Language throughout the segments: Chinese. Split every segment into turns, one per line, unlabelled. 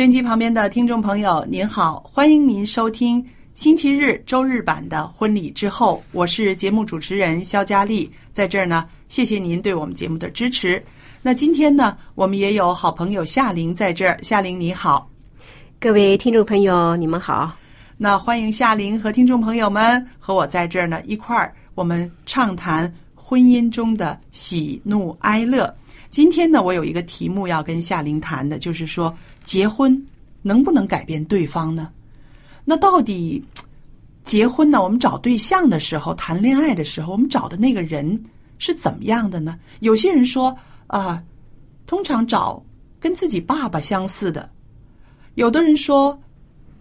收音机旁边的听众朋友，您好，欢迎您收听星期日、周日版的《婚礼之后》，我是节目主持人肖佳丽，在这儿呢，谢谢您对我们节目的支持。那今天呢，我们也有好朋友夏玲在这儿，夏玲你好。
各位听众朋友，你们好。
那欢迎夏玲和听众朋友们和我在这儿呢一块儿，我们畅谈婚姻中的喜怒哀乐。今天呢，我有一个题目要跟夏玲谈的，就是说结婚能不能改变对方呢？那到底结婚呢？我们找对象的时候，谈恋爱的时候，我们找的那个人是怎么样的呢？有些人说啊、通常找跟自己爸爸相似的，有的人说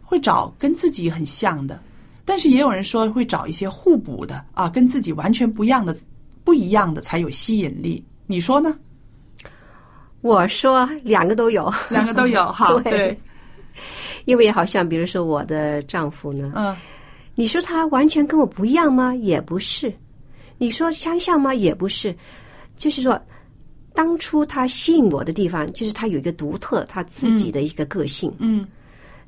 会找跟自己很像的，但是也有人说会找一些互补的啊，跟自己完全不一样的、不一样的才有吸引力。你说呢？
我说两个都有，
两个都有 哈，
对
对，
因为好像比如说我的丈夫呢，
嗯
你说他完全跟我不一样吗？也不是。你说相像吗？也不是。就是说，当初他吸引我的地方，就是他有一个独特他自己的一个个性。
嗯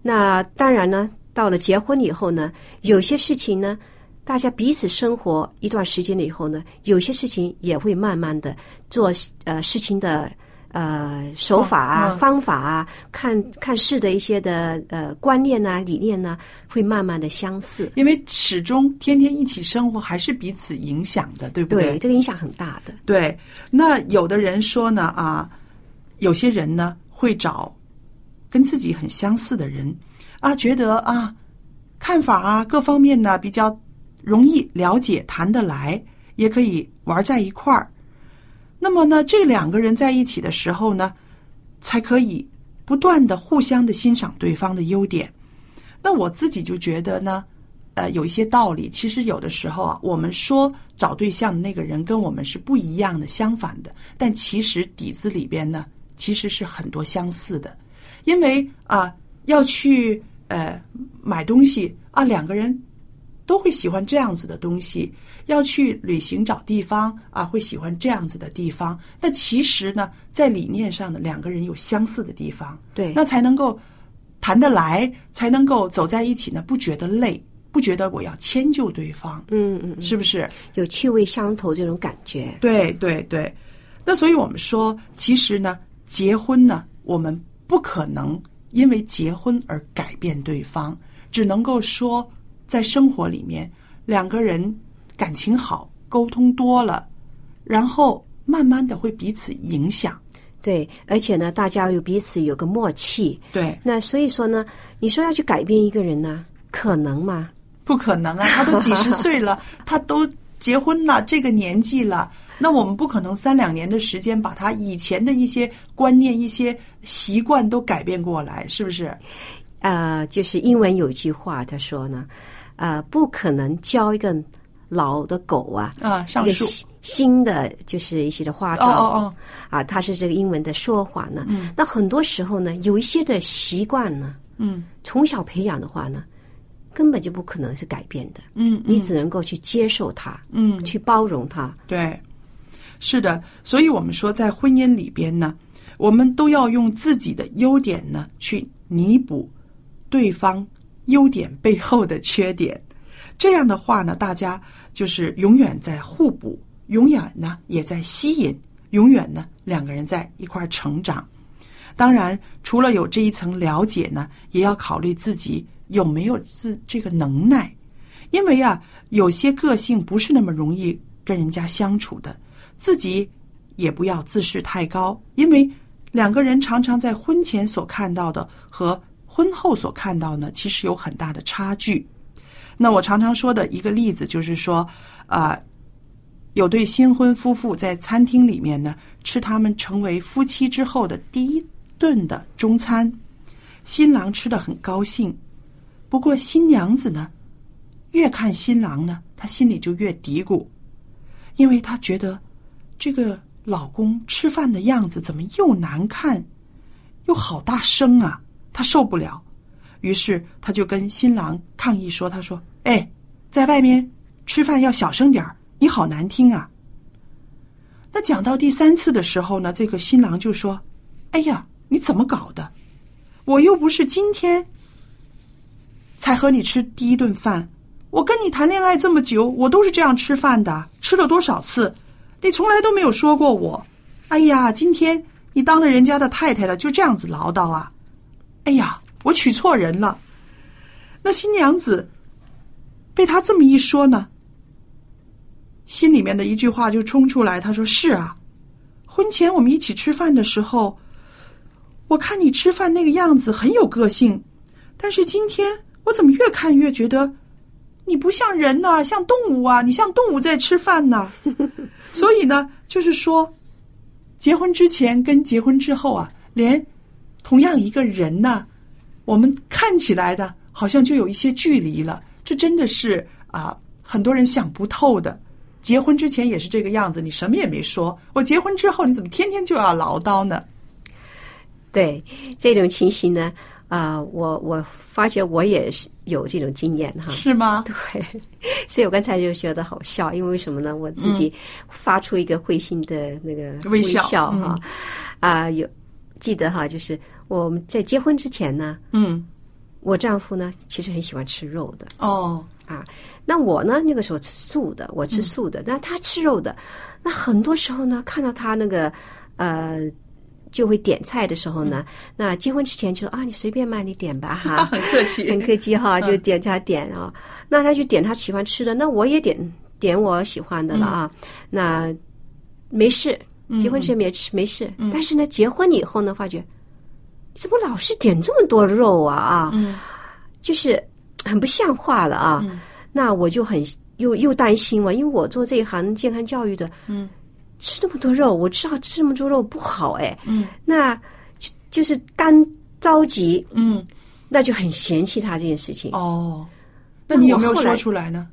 那当然呢，到了结婚以后呢，有些事情呢，大家彼此生活一段时间了以后呢，有些事情也会慢慢的做呃事情的呃手法啊、
嗯
方法啊，看看事的一些的呃观念呐、理念呐、会慢慢的相似。
因为始终天天一起生活，还是彼此影响的，对不
对，这个影响很大的。
对，那有的人说呢啊，有些人呢会找跟自己很相似的人啊，觉得啊看法啊各方面呢比较容易了解，谈得来，也可以玩在一块儿。那么呢，这两个人在一起的时候呢，才可以不断的互相的欣赏对方的优点。那我自己就觉得呢，呃，有一些道理。其实有的时候啊，我们说找对象的那个人跟我们是不一样的、相反的，但其实底子里边呢，其实是很多相似的。因为啊，要去呃买东西啊，两个人都会喜欢这样子的东西；要去旅行找地方啊，会喜欢这样子的地方。那其实呢，在理念上呢，两个人有相似的地方。
对，
那才能够谈得来，才能够走在一起呢，不觉得累，不觉得我要迁就对方，
嗯嗯，嗯
是不是？
有趣味相投这种感觉。
对对对。那所以我们说，其实呢，结婚呢，我们不可能因为结婚而改变对方，只能够说，在生活里面，两个人感情好，沟通多了，然后慢慢的会彼此影响。
对，而且呢，大家有彼此有个默契。
对，
那所以说呢，你说要去改变一个人呢，可能吗？
不可能啊！他都几十岁了，他都结婚了，这个年纪了，那我们不可能三两年的时间把他以前的一些观念、一些习惯都改变过来，是不是？
呃，就是英文有一句话，他说呢，呃，不可能教一个老的狗啊，
啊，上树。
新的就是一些的花招。
哦哦
啊，它是这个英文的说法呢。
嗯。
那很多时候呢，有一些的习惯呢，
嗯。
从小培养的话呢，根本就不可能是改变的，
嗯，
你只能够去接受它，
嗯。
去包容它。
对，是的，所以我们说，在婚姻里边呢，我们都要用自己的优点呢，去弥补对方优点背后的缺点。这样的话呢，大家就是永远在互补，永远呢也在吸引，永远呢两个人在一块儿成长。当然，除了有这一层了解呢，也要考虑自己有没有自这个能耐，因为啊，有些个性不是那么容易跟人家相处的，自己也不要自视太高，因为两个人常常在婚前所看到的和婚后所看到呢，其实有很大的差距。那我常常说的一个例子就是说，啊、有对新婚夫妇在餐厅里面呢吃他们成为夫妻之后的第一顿的中餐，新郎吃的很高兴，不过新娘子呢，越看新郎呢，她心里就越嘀咕，因为她觉得这个老公吃饭的样子怎么又难看，又好大声啊，她受不了。于是她就跟新郎抗议说：“她说，哎，在外面吃饭要小声点，你好难听啊。”那讲到第三次的时候呢，这个新郎就说：“哎呀，你怎么搞的？我又不是今天才和你吃第一顿饭，我跟你谈恋爱这么久，我都是这样吃饭的，吃了多少次，你从来都没有说过我。哎呀，今天你当了人家的太太了，就这样子唠叨啊！哎呀，我娶错人了。那新娘子被他这么一说呢，心里面的一句话就冲出来，他说：“是啊，婚前我们一起吃饭的时候，我看你吃饭那个样子很有个性，但是今天我怎么越看越觉得你不像人呐、像动物啊，你像动物在吃饭呢。所以呢，就是说，结婚之前跟结婚之后啊，连同样一个人呢，我们看起来的好像就有一些距离了。这真的是啊，很多人想不透的。结婚之前也是这个样子，你什么也没说。我结婚之后，你怎么天天就要唠叨呢？
对这种情形呢，啊、我我发觉我也是有这种经验哈。
是吗？
对，所以我刚才就觉得好笑，因为为什么呢？我自己发出一个会心的那个
微笑
笑哈，啊、有记得哈，就是我们在结婚之前呢，
嗯，
我丈夫呢其实很喜欢吃肉的，
哦。
啊，那我呢那个时候吃素的，我吃素的，那他吃肉的，那很多时候呢，看到他那个呃。就会点菜的时候呢，那结婚之前就说啊，你随便嘛，你点吧哈，
很客气，
很客气哈，就点他点啊，那他就点他喜欢吃的，那我也点点我喜欢的了啊，那没事，结婚之前没吃没事，但是呢，结婚以后呢，发觉怎么老是点这么多肉啊啊，就是很不像话了啊，那我就很又又担心嘛，因为我做这一行健康教育的，
嗯，
吃这么多肉，我知道吃这么多肉不好哎，
嗯，
那就就是干着急，
嗯，
那就很嫌弃他这件事情。
哦，那你有没有说出来呢？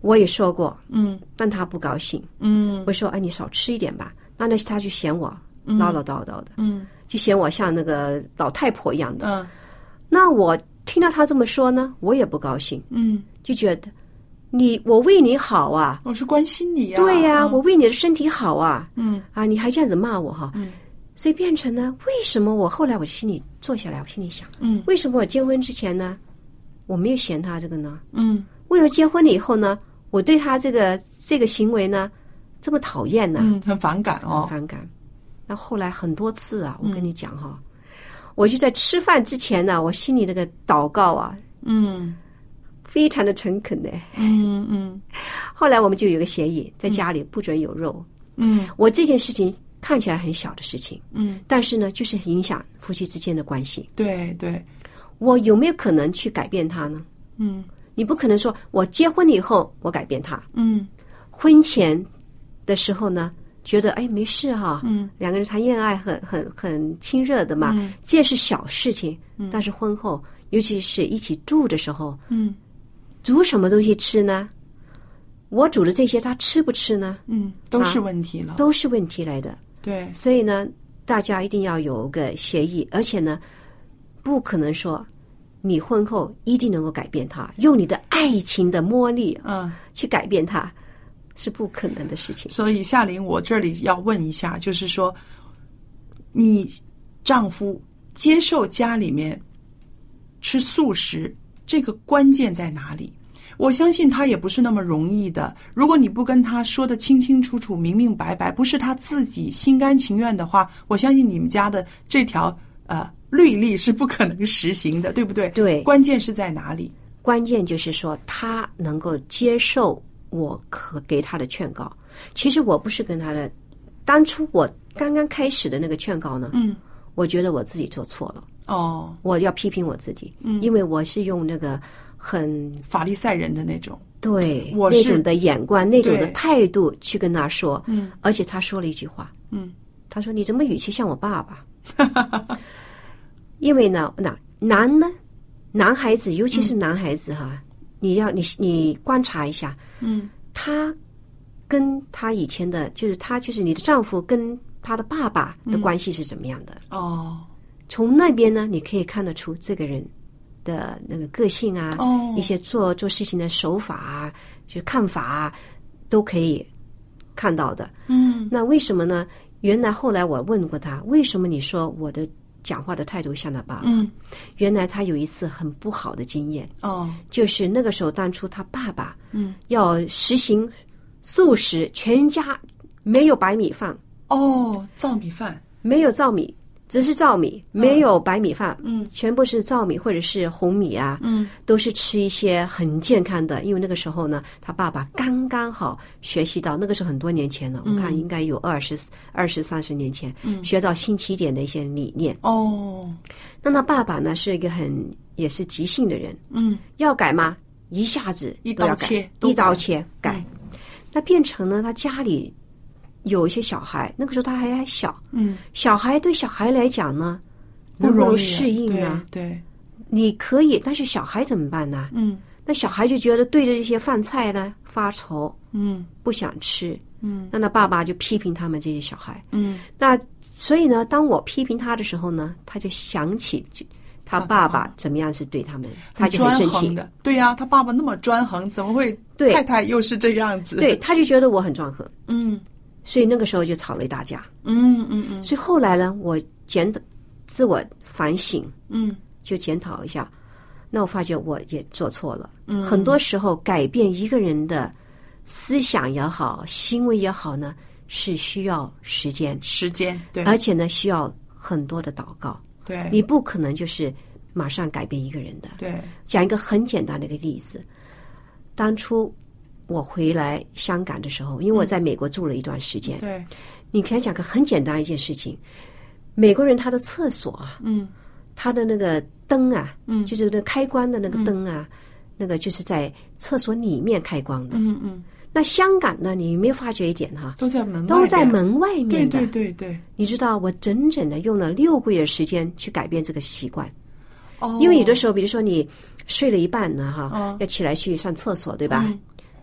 我也说过，
嗯。
但他不高兴。
嗯。
我说：“哎，你少吃一点吧。”那那他就嫌我唠唠叨叨的，
嗯。
就嫌我像那个老太婆一样的。
嗯。
那我听到他这么说呢，我也不高兴，
嗯，
就觉得你我为你好啊，
我是关心你呀、
对呀、
嗯。
我为你的身体好啊，
嗯。
啊，你还这样子骂我哈，
嗯。
所以变成呢，为什么我后来我心里坐下来，我心里想，
嗯。
为什么我结婚之前呢，我没有嫌他这个呢？
嗯
为了结婚了以后呢，我对他这个这个行为呢这么讨厌呢，
嗯，很反感
很
哦。
反感。那后来很多次啊，我跟
嗯
你讲哈、我就在吃饭之前呢，我心里那个祷告啊，
嗯
非常的诚恳的。
嗯嗯
后来我们就有个协议，在家里不准有肉。
嗯
我这件事情看起来很小的事情，
嗯，
但是呢，就是影响夫妻之间的关系。
对对，
我有没有可能去改变他呢？
嗯
你不可能说我结婚了以后我改变他，
嗯
婚前的时候呢，觉得哎没事哈、
嗯
两个人谈恋爱很很很亲热的嘛，
嗯
这是小事情。但是婚后，尤其是一起住的时候，
嗯
煮什么东西吃呢？我煮的这些他吃不吃呢？
嗯，都是问题了。
都是问题来的。
对，
所以呢，大家一定要有个协议，而且呢，不可能说你婚后一定能够改变他，用你的爱情的魔力
嗯。
去改变他，是不可能的事情。
所以夏琳，我这里要问一下，就是说，你丈夫接受家里面吃素食，这个关键在哪里？我相信他也不是那么容易的。如果你不跟他说的清清楚楚、明明白白，不是他自己心甘情愿的话，我相信你们家的这条呃律例是不可能实行的，对不对？
对。
关键是在哪里？
关键就是说，他能够接受我可给他的劝告。其实我不是跟他的，当初我刚刚开始的那个劝告呢，
嗯，
我觉得我自己做错了，
哦，
我要批评我自己，
嗯。
因为我是用那个很
法利赛人的那种，
对
我
那种的眼光、那种的态度去跟他说，
嗯。
而且他说了一句话，
嗯，
他说：“你怎么语气像我爸爸？” 因为呢，那男呢，男孩子，尤其是男孩子哈，你要你你观察一下，
嗯
他跟他以前的，就是他就是你的丈夫跟他的爸爸的关系是怎么样的？
哦
从那边呢，你可以看得出这个人的那个个性啊，
哦
一些做做事情的手法啊，就是看法啊，都可以看到的。
嗯
那为什么呢？原来后来我问过他，为什么你说我的讲话的态度像他爸爸？
嗯。
原来他有一次很不好的经验，
哦。
就是那个时候当初他爸爸
嗯。
要实行素食，全家没有白米饭，
哦，糙米饭，
没有糙米，只是糙米，没有白米饭，
嗯。
全部是糙米或者是红米啊，
嗯。
都是吃一些很健康的。因为那个时候呢，他爸爸刚刚好学习到，那个是很多年前了，我看应该有二十二十三十年前，学到新起点的一些理念。
哦。
那他爸爸呢是一个很也是急性的人，
嗯。
要改吗？一下子
一刀切，
一刀切改。那变成呢，他家里有一些小孩，那个时候他还还小，
嗯，
小孩对小孩来讲呢，能不
容易
能适应呢？
对对，
你可以，但是小孩怎么办呢？
嗯
那小孩就觉得对着这些饭菜呢发愁，
嗯
不想吃。
嗯
那他爸爸就批评他们这些小孩。
嗯
那所以呢，当我批评他的时候呢，他就想起就他爸爸怎么样是对他们，他就很生气。
对呀、他爸爸那么专横，怎么会
对
太太又是这样子？
对，，他就觉得我很专横，
嗯
所以那个时候就吵了一大架。
嗯嗯嗯
所以后来呢，我检自我反省，
嗯
就检讨一下，那我发觉我也做错了。
嗯
很多时候改变一个人的思想也好，行为也好呢，是需要时间，
时间对
而且呢，需要很多的祷告。
对
你不可能就是马上改变一个人的。
对
讲一个很简单的一个例子，当初我回来香港的时候，因为我在美国住了一段时间，
对
你想想看，很简单一件事情，美国人他的厕所啊，
嗯
他的那个灯啊，
嗯
就是那开关的那个灯啊，那个就是在厕所里面开关的。
嗯嗯，
那香港呢，你有没有发觉一点哈？
都在门外
都在门外面的。
对对对对
你知道，我整整的用了六个月的时间去改变这个习惯，
哦，
因为有的时候，比如说你睡了一半呢，哈，
嗯
要起来去上厕所，对吧？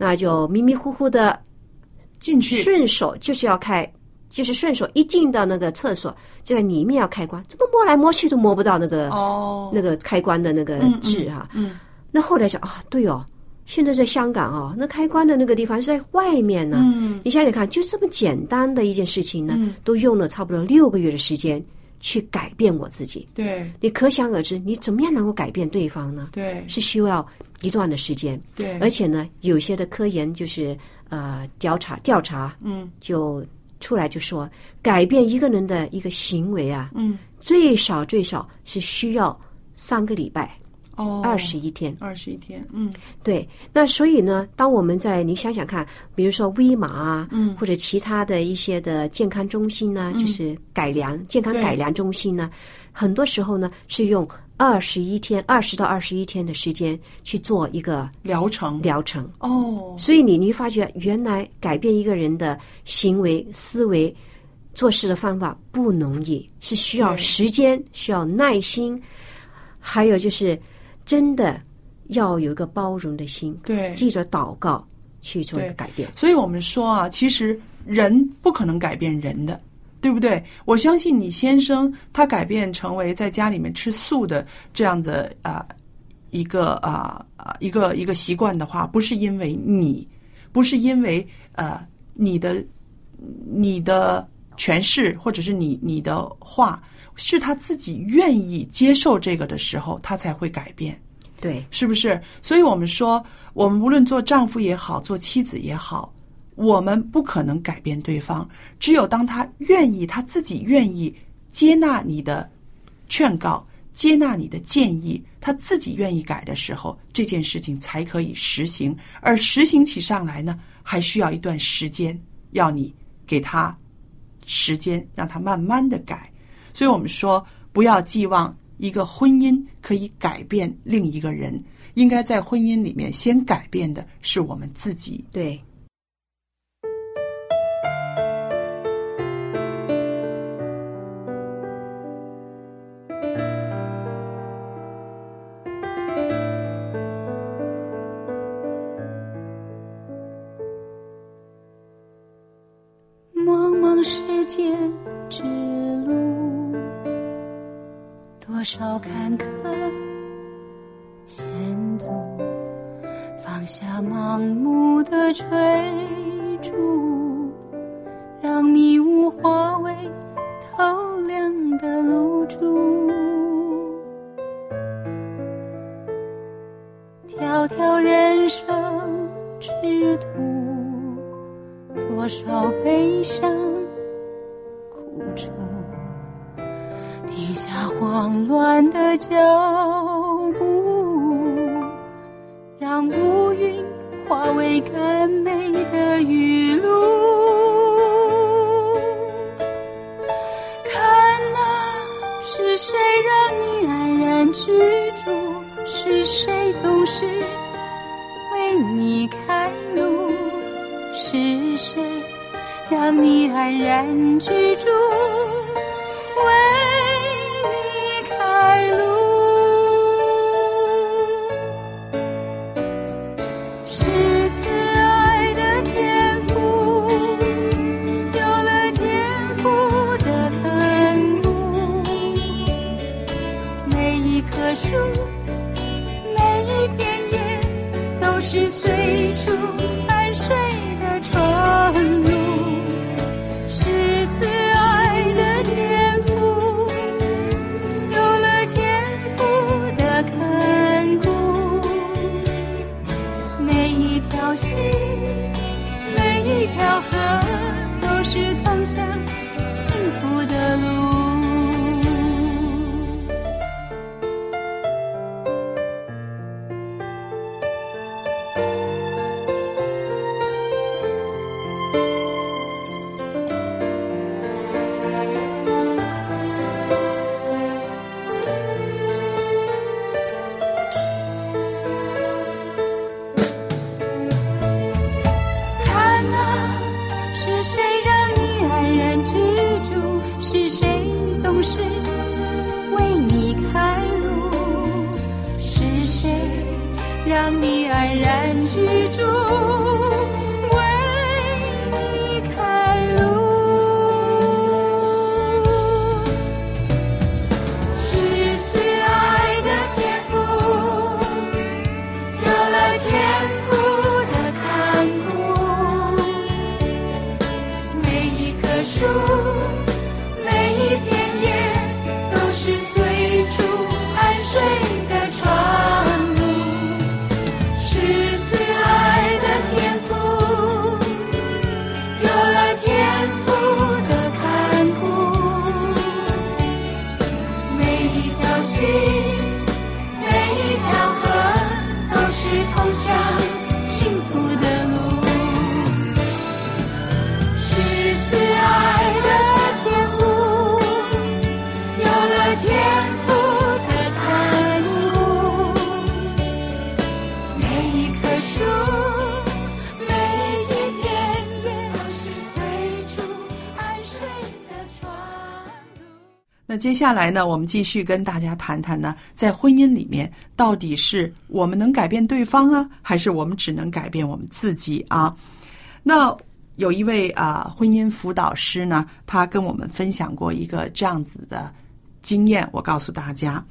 嗯
那就迷迷糊糊的
进去。
顺手就是要开，就是顺手一进到那个厕所，就在里面要开关，怎么摸来摸去都摸不到那个、
哦。
那个开关的那个
嗯嗯
痣哈、
嗯。
那后来想啊，对哦，现在在香港哦，那开关的那个地方是在外面呢。
嗯。
你想想看，就这么简单的一件事情呢，
嗯。
都用了差不多六个月的时间去改变我自己。
对
你可想而知，你怎么样能够改变对方呢？
对
是需要一段的时间。
对，
而且呢，有些的科研就是呃调查调查
嗯
就出来就说，改变一个人的一个行为啊，
嗯
最少最少是需要三个礼拜，
哦
二十一天。
二十一天嗯。
对，那所以呢，当我们在你想想看，比如说威马啊，
嗯。
或者其他的一些的健康中心呢，就是改良健康改良中心呢，很多时候呢是用二十一天，二十到二十一天的时间去做一个
疗程。
疗程。
哦。
所以你你发觉，原来改变一个人的行为、思维、做事的方法不容易，是需要时间、需要耐心，还有就是真的要有一个包容的心。
对
记着祷告，去做一个改变。
所以我们说啊，其实人不可能改变人的，对不对？我相信你先生他改变成为在家里面吃素的这样的啊、呃一个啊啊、一个一个习惯的话，不是因为你，不是因为呃你的你的诠释或者是你你的话，是他自己愿意接受这个的时候，他才会改变。
对，
是不是？所以我们说，我们无论做丈夫也好，做妻子也好，我们不可能改变对方。只有当他愿意，他自己愿意接纳你的劝告，接纳你的建议，他自己愿意改的时候，这件事情才可以实行。而实行起上来呢，还需要一段时间，要你给他时间，让他慢慢的改。所以我们说，不要寄望一个婚姻可以改变另一个人，应该在婚姻里面先改变的是我们自己。
对，
多少坎坷险阻，放下盲目的追逐，是谁让你安然居住？是谁总是为你开路？是谁让你安然居住，条心，每一条河，都是通向幸福的路。
那接下来呢，我们继续跟大家谈谈呢，在婚姻里面，到底是我们能改变对方啊，还是我们只能改变我们自己啊？那有一位啊、婚姻辅导师呢，他跟我们分享过一个这样子的经验，我告诉大家，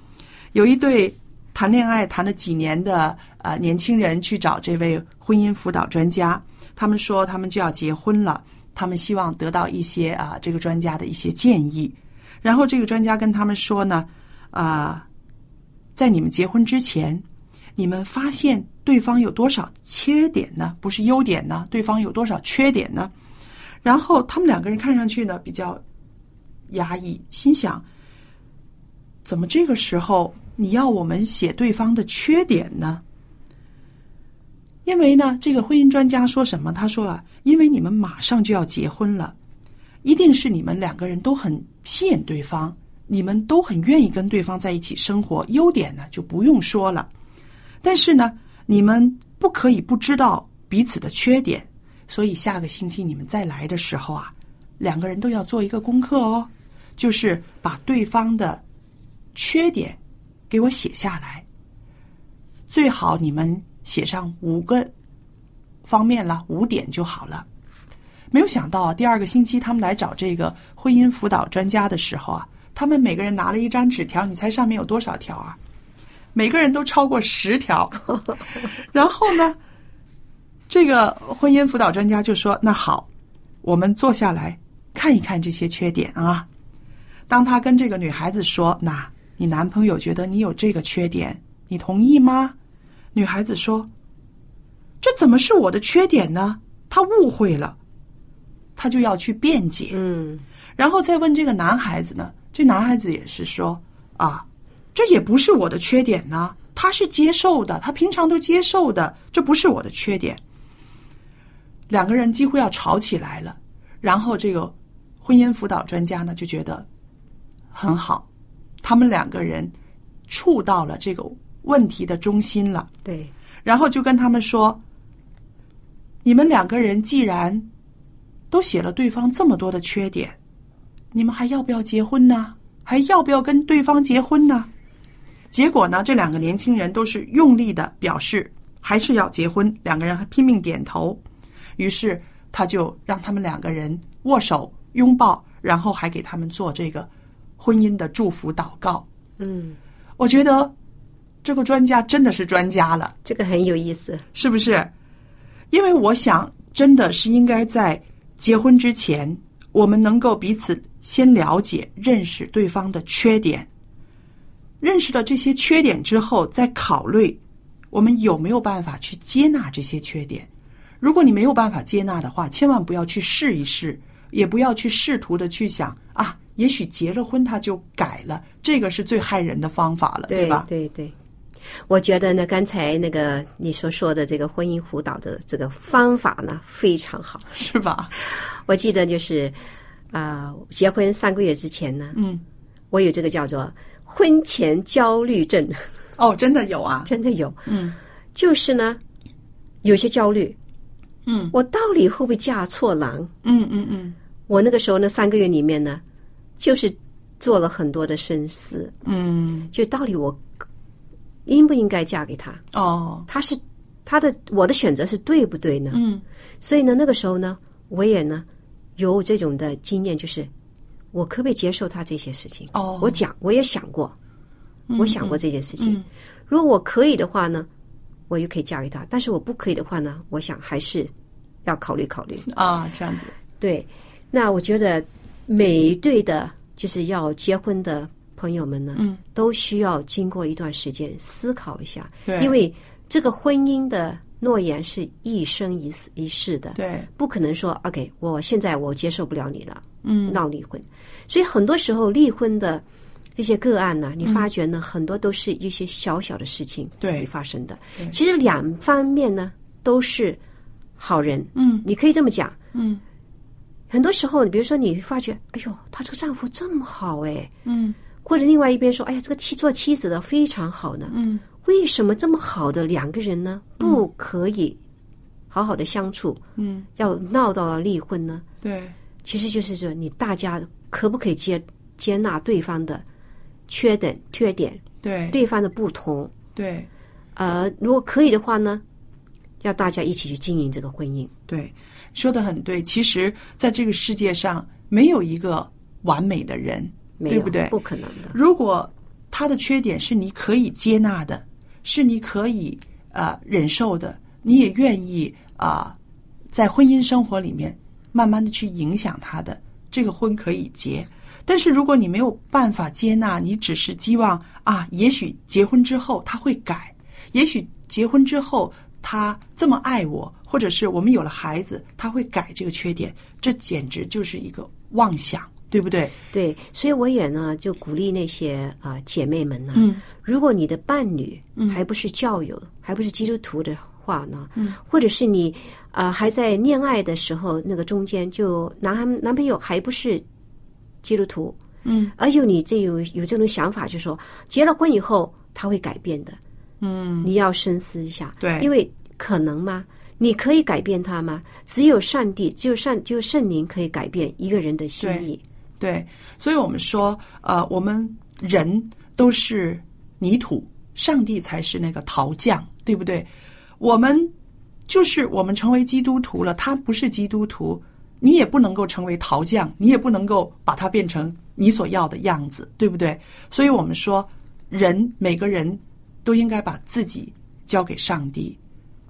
有一对谈恋爱谈了几年的呃年轻人去找这位婚姻辅导专家，他们说他们就要结婚了，他们希望得到一些啊、这个专家的一些建议。然后这个专家跟他们说呢，啊、在你们结婚之前，你们发现对方有多少缺点呢？不是优点呢？对方有多少缺点呢？然后他们两个人看上去呢比较压抑，心想：怎么这个时候你要我们写对方的缺点呢？因为呢，这个婚姻专家说什么？他说啊，因为你们马上就要结婚了，一定是你们两个人都很吸引对方，你们都很愿意跟对方在一起生活。优点呢就不用说了，但是呢，你们不可以不知道彼此的缺点。所以下个星期你们再来的时候啊，两个人都要做一个功课哦，就是把对方的缺点给我写下来。最好你们写上五个方面了，五点就好了。没有想到啊，第二个星期他们来找这个婚姻辅导专家的时候啊，他们每个人拿了一张纸条，你猜上面有多少条啊？每个人都超过十条。然后呢，这个婚姻辅导专家就说：“那好，我们坐下来看一看这些缺点啊。”当他跟这个女孩子说：“那你男朋友觉得你有这个缺点，你同意吗？”女孩子说：“这怎么是我的缺点呢？他误会了。”他就要去辩解，
嗯
然后再问这个男孩子呢，这男孩子也是说啊，这也不是我的缺点呢，他是接受的，他平常都接受的，这不是我的缺点。两个人几乎要吵起来了，然后这个婚姻辅导专家呢就觉得很好，他们两个人触到了这个问题的中心了。
对，
然后就跟他们说：“你们两个人既然都写了对方这么多的缺点，你们还要不要结婚呢？还要不要跟对方结婚呢？”结果呢，这两个年轻人都是用力的表示还是要结婚，两个人还拼命点头。于是他就让他们两个人握手拥抱，然后还给他们做这个婚姻的祝福祷告。
嗯，
我觉得这个专家真的是专家了。
这个很有意思。
是不是？因为我想，真的是应该在结婚之前，我们能够彼此先了解、认识对方的缺点，认识了这些缺点之后，再考虑我们有没有办法去接纳这些缺点。如果你没有办法接纳的话，千万不要去试一试，也不要去试图的去想啊，也许结了婚他就改了，这个是最害人的方法了，
对
吧？
对对，我觉得呢，刚才那个你所说的这个婚姻辅导的这个方法呢，非常好。
是吧？
我记得就是啊、结婚三个月之前呢，
嗯，
我有这个叫做婚前焦虑症，
哦，真的有啊，
真的有，
嗯。
就是呢，有些焦虑，
嗯。
我到底会不会嫁错郎？
嗯嗯嗯。
我那个时候呢，三个月里面呢，就是做了很多的深思，
嗯，
就到底我应不应该嫁给他？
哦，
他是他的我的选择是对不对呢？
嗯
所以呢，那个时候呢，我也呢有这种的经验，就是我可不可以接受他这些事情？
哦
我讲我也想过，我想过这件事情。
嗯
如果我可以的话呢，我就可以嫁给他；但是我不可以的话呢，我想还是要考虑考虑。
啊，这样子，
对，那我觉得每一对的，就是要结婚的朋友们呢，
嗯，
都需要经过一段时间思考一下，
对。
因为这个婚姻的诺言是一生一世一世的，
对，
不可能说 OK，我现在我接受不了你了，
嗯。
闹离婚。所以很多时候离婚的这些个案呢，你
嗯
发觉呢，很多都是一些小小的事情
对。
会发生的。其实两方面呢都是好人，
嗯。
你可以这么讲。
嗯。
很多时候，你比如说你发觉，哎呦，她这个丈夫这么好哎，
嗯
或者另外一边说，哎呀，这个妻做妻子的非常好呢。
嗯
为什么这么好的两个人呢，不可以好好的相处，
嗯，
要闹到了离婚呢？
对，
其实就是说，你大家可不可以接接纳对方的缺点、缺点，
对
对方的不同。
对
呃，如果可以的话呢，要大家一起去经营这个婚姻。
对，说的很对。其实，在这个世界上，没有一个完美的人，对不对？
不可能的。
如果他的缺点是你可以接纳的，是你可以呃忍受的，你也愿意啊、在婚姻生活里面慢慢的去影响他的，这个婚可以结。但是如果你没有办法接纳，你只是希望啊，也许结婚之后他会改，也许结婚之后他这么爱我，或者是我们有了孩子，他会改这个缺点，这简直就是一个妄想，对不对？
对，所以我也呢就鼓励那些啊、姐妹们呢，
嗯
如果你的伴侣还不是教友，还不是基督徒的话呢，嗯，或者是你啊、还在恋爱的时候，那个中间就男孩男朋友还不是基督徒，
嗯，
而有你这有有这种想法，就说结了婚以后他会改变的，
嗯，
你要深思一下，
对
因为可能吗？你可以改变他吗？只有上帝，只有上，只有圣灵可以改变一个人的心意。
对，所以我们说，呃，我们人都是泥土，上帝才是那个陶匠，对不对？我们就是我们成为基督徒了，他不是基督徒，你也不能够成为陶匠，你也不能够把它变成你所要的样子，对不对？所以我们说，人每个人都应该把自己交给上帝，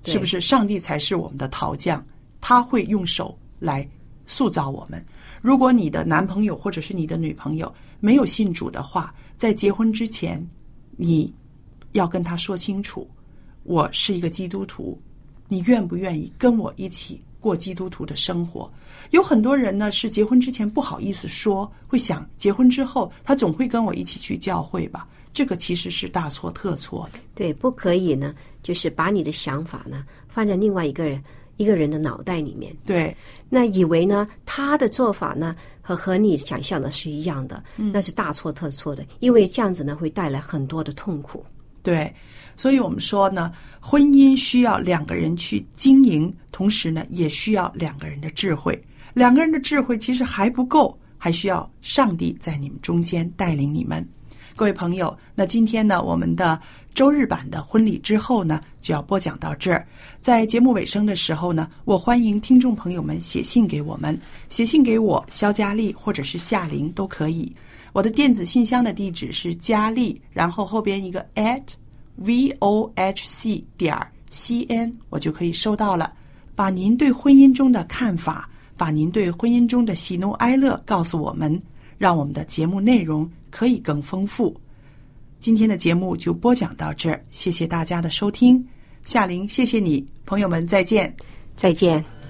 是不是？上帝才是我们的陶匠，他会用手来塑造我们。如果你的男朋友或者是你的女朋友没有信主的话，在结婚之前，你要跟他说清楚，我是一个基督徒，你愿不愿意跟我一起过基督徒的生活？有很多人呢是结婚之前不好意思说，会想结婚之后他总会跟我一起去教会吧？这个其实是大错特错的。
对，不可以呢，就是把你的想法呢放在另外一个人一个人的脑袋里面，
对
那以为呢他的做法呢和和你想象的是一样的，那是大错特错的，因为这样子呢会带来很多的痛苦。
对，所以我们说呢，婚姻需要两个人去经营，同时呢，也需要两个人的智慧。两个人的智慧其实还不够，还需要上帝在你们中间带领你们。各位朋友，那今天呢，我们的周日版的婚礼之后呢，就要播讲到这儿。在节目尾声的时候呢，我欢迎听众朋友们写信给我们，写信给我肖佳丽或者是夏玲都可以。我的电子信箱的地址是佳丽，然后后边一个 at v o h c 点 c n，我就可以收到了。把您对婚姻中的看法，把您对婚姻中的喜怒哀乐告诉我们，让我们的节目内容可以更丰富。今天的节目就播讲到这儿，谢谢大家的收听。夏琳，谢谢你，朋友们再见。
再见。